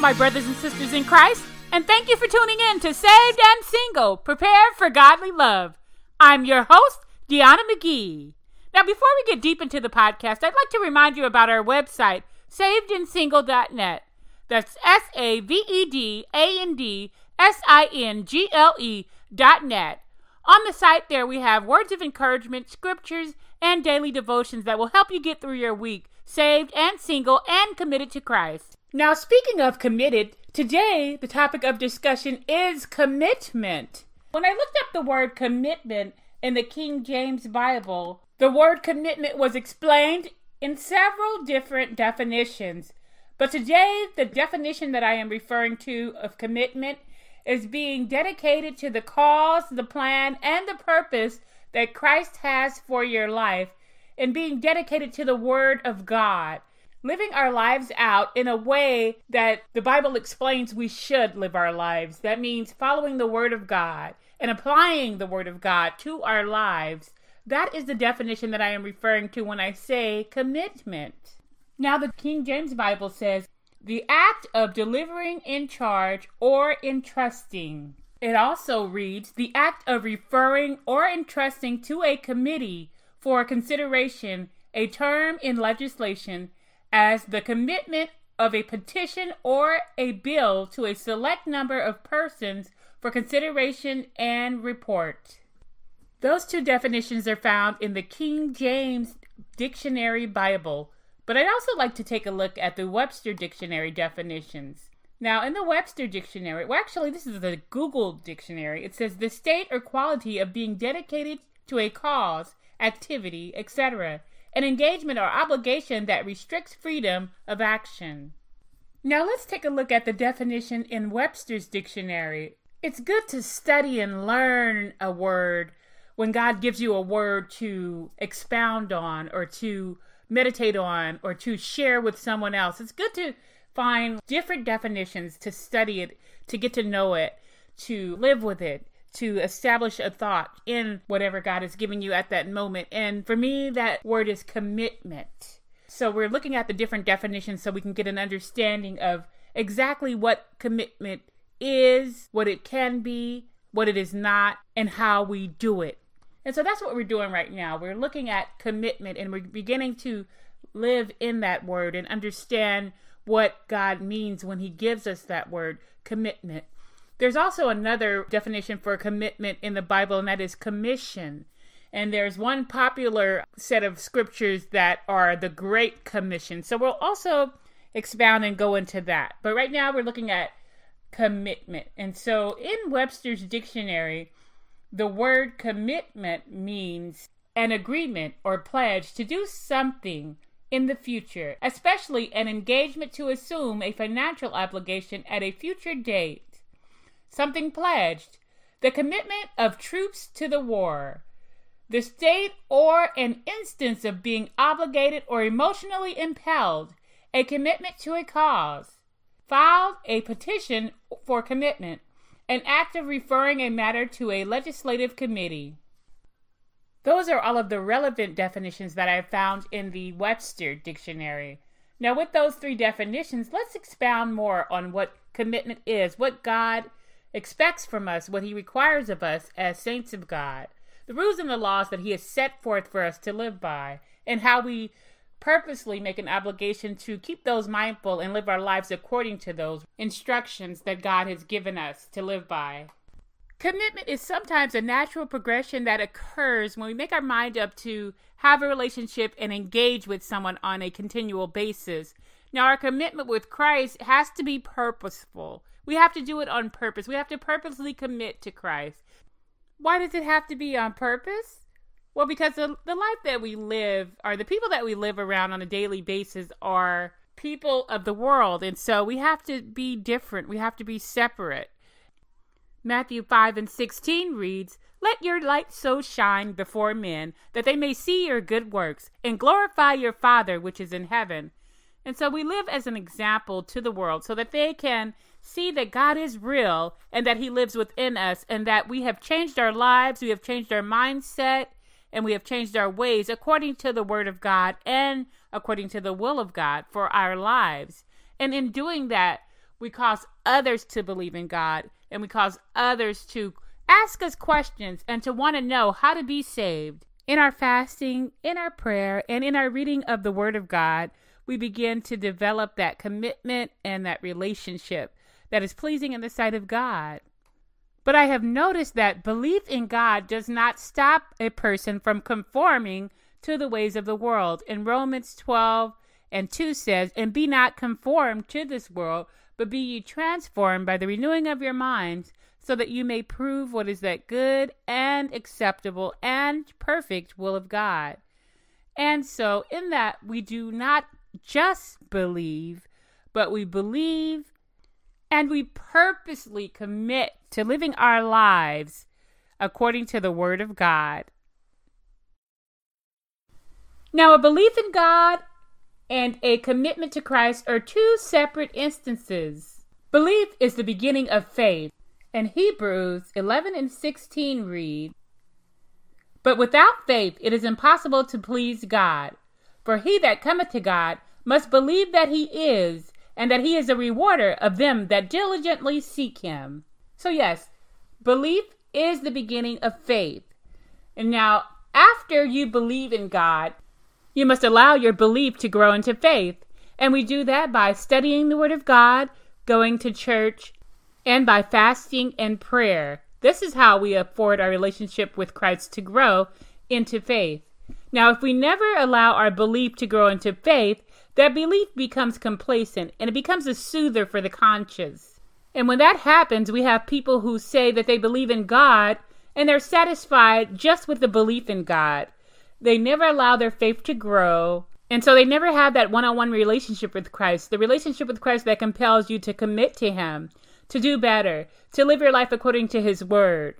my brothers and sisters in Christ, and thank you for tuning in to Saved and Single, Prepared for Godly Love. I'm your host, Deanna McGee. Now, before we get deep into the podcast, I'd like to remind you about our website, savedandsingle.net. That's S A V E D A N D S I N G L E dot net. On the site there, we have words of encouragement, scriptures, and daily devotions that will help you get through your week, saved and single and committed to Christ. Now, speaking of committed, today the topic of discussion is commitment. When I looked up the word commitment in the King James Bible, the word commitment was explained in several different definitions. But today, the definition that I am referring to of commitment is being dedicated to the cause, the plan, and the purpose that Christ has for your life, and being dedicated to the Word of God living our lives out in a way that the Bible explains we should live our lives. That means following the Word of God and applying the Word of God to our lives. That is the definition that I am referring to when I say commitment. Now, the King James Bible says, the act of delivering in charge or entrusting. It also reads, the act of referring or entrusting to a committee for consideration a term in legislation as the commitment of a petition or a bill to a select number of persons for consideration and report. Those two definitions are found in the King James Dictionary Bible, but I'd also like to take a look at the Webster Dictionary definitions. Now, in the Webster Dictionary, well, actually, this is the Google Dictionary, it says the state or quality of being dedicated to a cause, activity, etc., an engagement or obligation that restricts freedom of action. Now let's take a look at the definition in Webster's dictionary. It's good to study and learn a word when God gives you a word to expound on or to meditate on or to share with someone else. It's good to find different definitions to study it, to get to know it, to live with it to establish a thought in whatever God is giving you at that moment. And for me, that word is commitment. So we're looking at the different definitions so we can get an understanding of exactly what commitment is, what it can be, what it is not, and how we do it. And so that's what we're doing right now. We're looking at commitment and we're beginning to live in that word and understand what God means when He gives us that word, commitment. There's also another definition for commitment in the Bible, and that is commission. And there's one popular set of scriptures that are the Great Commission. So we'll also expound and go into that. But right now we're looking at commitment. And so in Webster's dictionary, the word commitment means an agreement or pledge to do something in the future, especially an engagement to assume a financial obligation at a future date something pledged, the commitment of troops to the war, the state or an instance of being obligated or emotionally impelled, a commitment to a cause, filed a petition for commitment, an act of referring a matter to a legislative committee. Those are all of the relevant definitions that I found in the Webster Dictionary. Now, with those three definitions, let's expound more on what commitment is, what God expects from us, what he requires of us as saints of God, the rules and the laws that he has set forth for us to live by, and how we purposely make an obligation to keep those mindful and live our lives according to those instructions that God has given us to live by. Commitment is sometimes a natural progression that occurs when we make our mind up to have a relationship and engage with someone on a continual basis. Now, our commitment with Christ has to be purposeful. We have to do it on purpose. We have to purposely commit to Christ. Why does it have to be on purpose? Well, because the, the life that we live, or the people that we live around on a daily basis, are people of the world. And so we have to be different. We have to be separate. Matthew 5 and 16 reads, Let your light so shine before men that they may see your good works and glorify your Father which is in heaven. And so we live as an example to the world so that they can see that God is real and that He lives within us and that we have changed our lives, we have changed our mindset, and we have changed our ways according to the Word of God and according to the will of God for our lives. And in doing that, We cause others to believe in God, and we cause others to ask us questions and to want to know how to be saved. In our fasting, in our prayer, and in our reading of the Word of God, we begin to develop that commitment and that relationship that is pleasing in the sight of God. But I have noticed that belief in God does not stop a person from conforming to the ways of the world. In Romans 12 and 2 says, And be not conformed to this world, but be ye transformed by the renewing of your minds, so that you may prove what is that good and acceptable and perfect will of God. And so, in that, we do not just believe, but we believe and we purposely commit to living our lives according to the Word of God. Now, a belief in God and a commitment to Christ are two separate instances. Belief is the beginning of faith. And Hebrews 11 and 16 read, But without faith it is impossible to please God. For he that cometh to God must believe that he is, and that he is a rewarder of them that diligently seek him. So, yes, belief is the beginning of faith. And now, after you believe in God, you must allow your belief to grow into faith. And we do that by studying the Word of God, going to church, and by fasting and prayer. This is how we afford our relationship with Christ to grow into faith. Now, if we never allow our belief to grow into faith, that belief becomes complacent and it becomes a soother for the conscience. And when that happens, we have people who say that they believe in God and they're satisfied just with the belief in God. They never allow their faith to grow. And so they never have that one on one relationship with Christ, the relationship with Christ that compels you to commit to Him, to do better, to live your life according to His Word.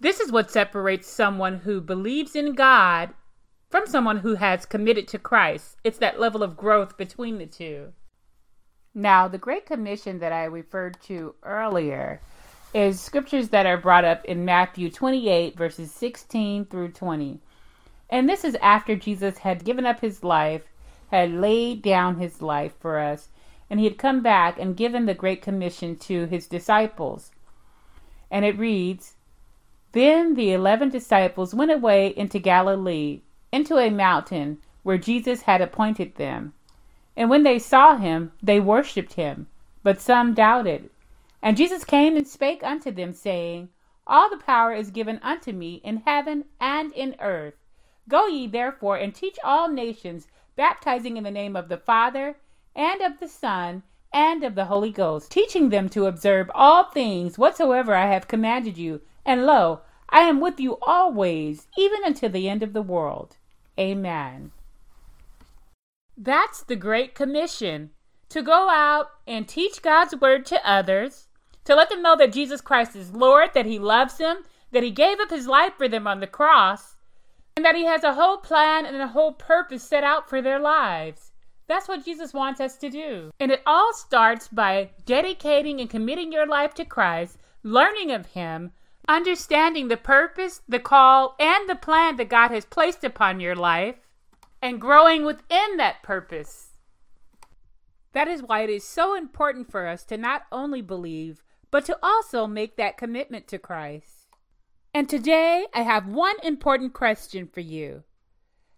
This is what separates someone who believes in God from someone who has committed to Christ. It's that level of growth between the two. Now, the Great Commission that I referred to earlier is scriptures that are brought up in Matthew 28, verses 16 through 20. And this is after Jesus had given up his life, had laid down his life for us, and he had come back and given the Great Commission to his disciples. And it reads Then the eleven disciples went away into Galilee, into a mountain where Jesus had appointed them. And when they saw him, they worshipped him, but some doubted. And Jesus came and spake unto them, saying, All the power is given unto me in heaven and in earth. Go ye therefore and teach all nations, baptizing in the name of the Father, and of the Son, and of the Holy Ghost, teaching them to observe all things whatsoever I have commanded you. And lo, I am with you always, even unto the end of the world. Amen. That's the Great Commission to go out and teach God's Word to others, to let them know that Jesus Christ is Lord, that He loves them, that He gave up His life for them on the cross, and that He has a whole plan and a whole purpose set out for their lives. That's what Jesus wants us to do. And it all starts by dedicating and committing your life to Christ, learning of Him, understanding the purpose, the call, and the plan that God has placed upon your life, and growing within that purpose. That is why it is so important for us to not only believe, but to also make that commitment to Christ. And today I have one important question for you.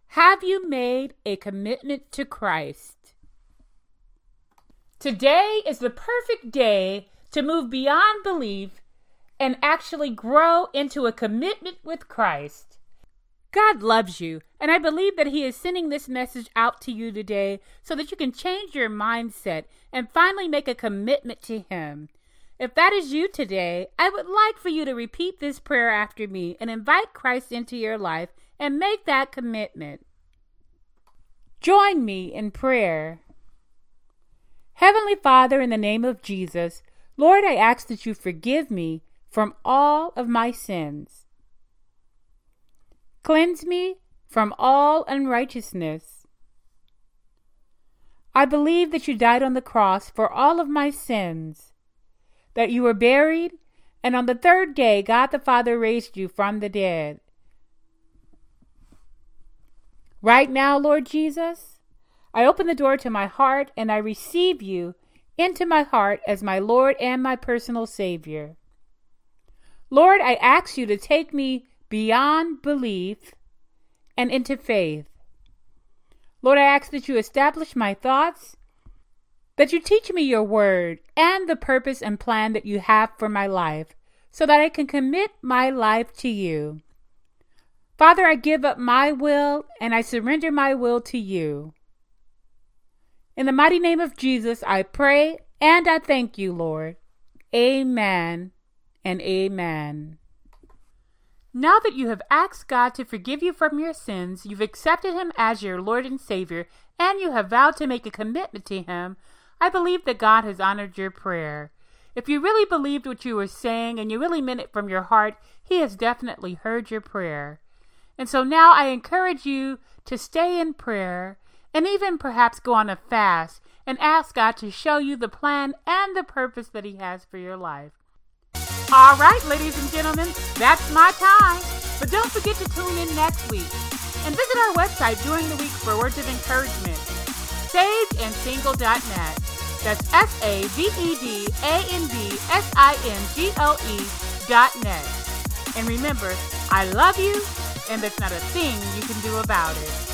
Have you made a commitment to Christ? Today is the perfect day to move beyond belief and actually grow into a commitment with Christ. God loves you, and I believe that He is sending this message out to you today so that you can change your mindset and finally make a commitment to Him. If that is you today, I would like for you to repeat this prayer after me and invite Christ into your life and make that commitment. Join me in prayer. Heavenly Father, in the name of Jesus, Lord, I ask that you forgive me from all of my sins. Cleanse me from all unrighteousness. I believe that you died on the cross for all of my sins that you were buried, and on the third day God the Father raised you from the dead. Right now, Lord Jesus, I open the door to my heart and I receive you into my heart as my Lord and my personal Savior. Lord, I ask you to take me beyond belief and into faith. Lord, I ask that you establish my thoughts, that you teach me your word and the purpose and plan that you have for my life, so that I can commit my life to you. Father, I give up my will and I surrender my will to you. In the mighty name of Jesus, I pray and I thank you, Lord. Amen and amen. Now that you have asked God to forgive you from your sins, you've accepted Him as your Lord and Savior, and you have vowed to make a commitment to Him, I believe that God has honored your prayer. If you really believed what you were saying and you really meant it from your heart, He has definitely heard your prayer. And so now I encourage you to stay in prayer and even perhaps go on a fast and ask God to show you the plan and the purpose that He has for your life. All right, ladies and gentlemen, that's my time. But don't forget to tune in next week and visit our website during the week for words of encouragement. SavedandSingle.net. That's S A V E D A N D S I N G O E dot. And remember, I love you, and there's not a thing you can do about it.